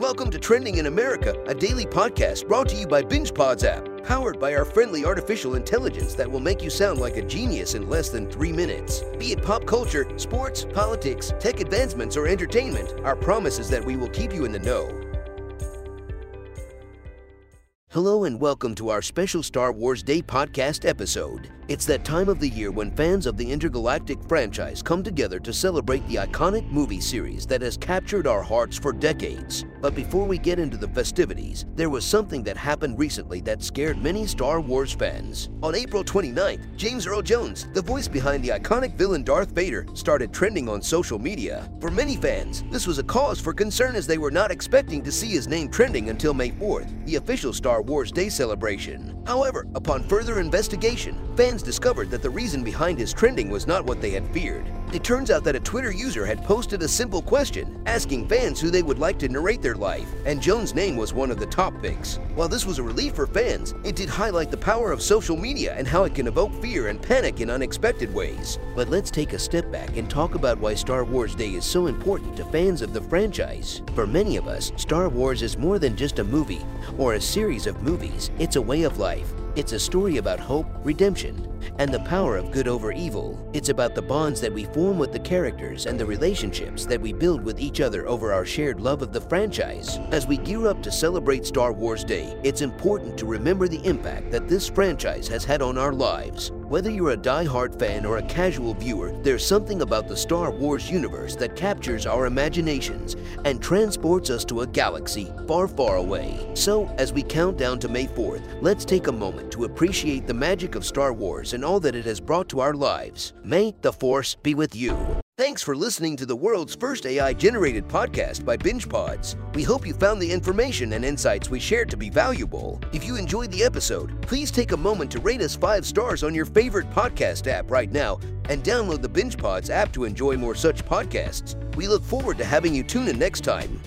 Welcome to Trending in America, a daily podcast brought to you by BingePods app, powered by our friendly artificial intelligence that will make you sound like a genius in less than three minutes. Be it pop culture, sports, politics, tech advancements, or entertainment, our promise is that we will keep you in the know. Hello and welcome to our special Star Wars Day podcast episode. It's that time of the year when fans of the intergalactic franchise come together to celebrate the iconic movie series that has captured our hearts for decades. But before we get into the festivities, there was something that happened recently that scared many Star Wars fans. On April 29th, James Earl Jones, the voice behind the iconic villain Darth Vader, started trending on social media. For many fans, this was a cause for concern as they were not expecting to see his name trending until May 4th, the official Star Wars Day celebration. However, upon further investigation, fans discovered that the reason behind his trending was not what they had feared. It turns out that a Twitter user had posted a simple question, asking fans who they would like to narrate their life, and Jones' name was one of the top picks. While this was a relief for fans, it did highlight the power of social media and how it can evoke fear and panic in unexpected ways. But let's take a step back and talk about why Star Wars Day is so important to fans of the franchise. For many of us, Star Wars is more than just a movie or a series of movies, it's a way of life. It's a story about hope, redemption, and the power of good over evil. It's about the bonds that we form with the characters and the relationships that we build with each other over our shared love of the franchise. As we gear up to celebrate Star Wars Day, it's important to remember the impact that this franchise has had on our lives. Whether you're a die-hard fan or a casual viewer, there's something about the Star Wars universe that captures our imaginations and transports us to a galaxy far, far away. So, as we count down to May 4th, let's take a moment to appreciate the magic of Star Wars and all that it has brought to our lives. May the Force be with you. Thanks for listening to the world's first AI generated podcast by BingePods. We hope you found the information and insights we shared to be valuable. If you enjoyed the episode, please take a moment to rate us five stars on your favorite podcast app right now and download the BingePods app to enjoy more such podcasts. We look forward to having you tune in next time.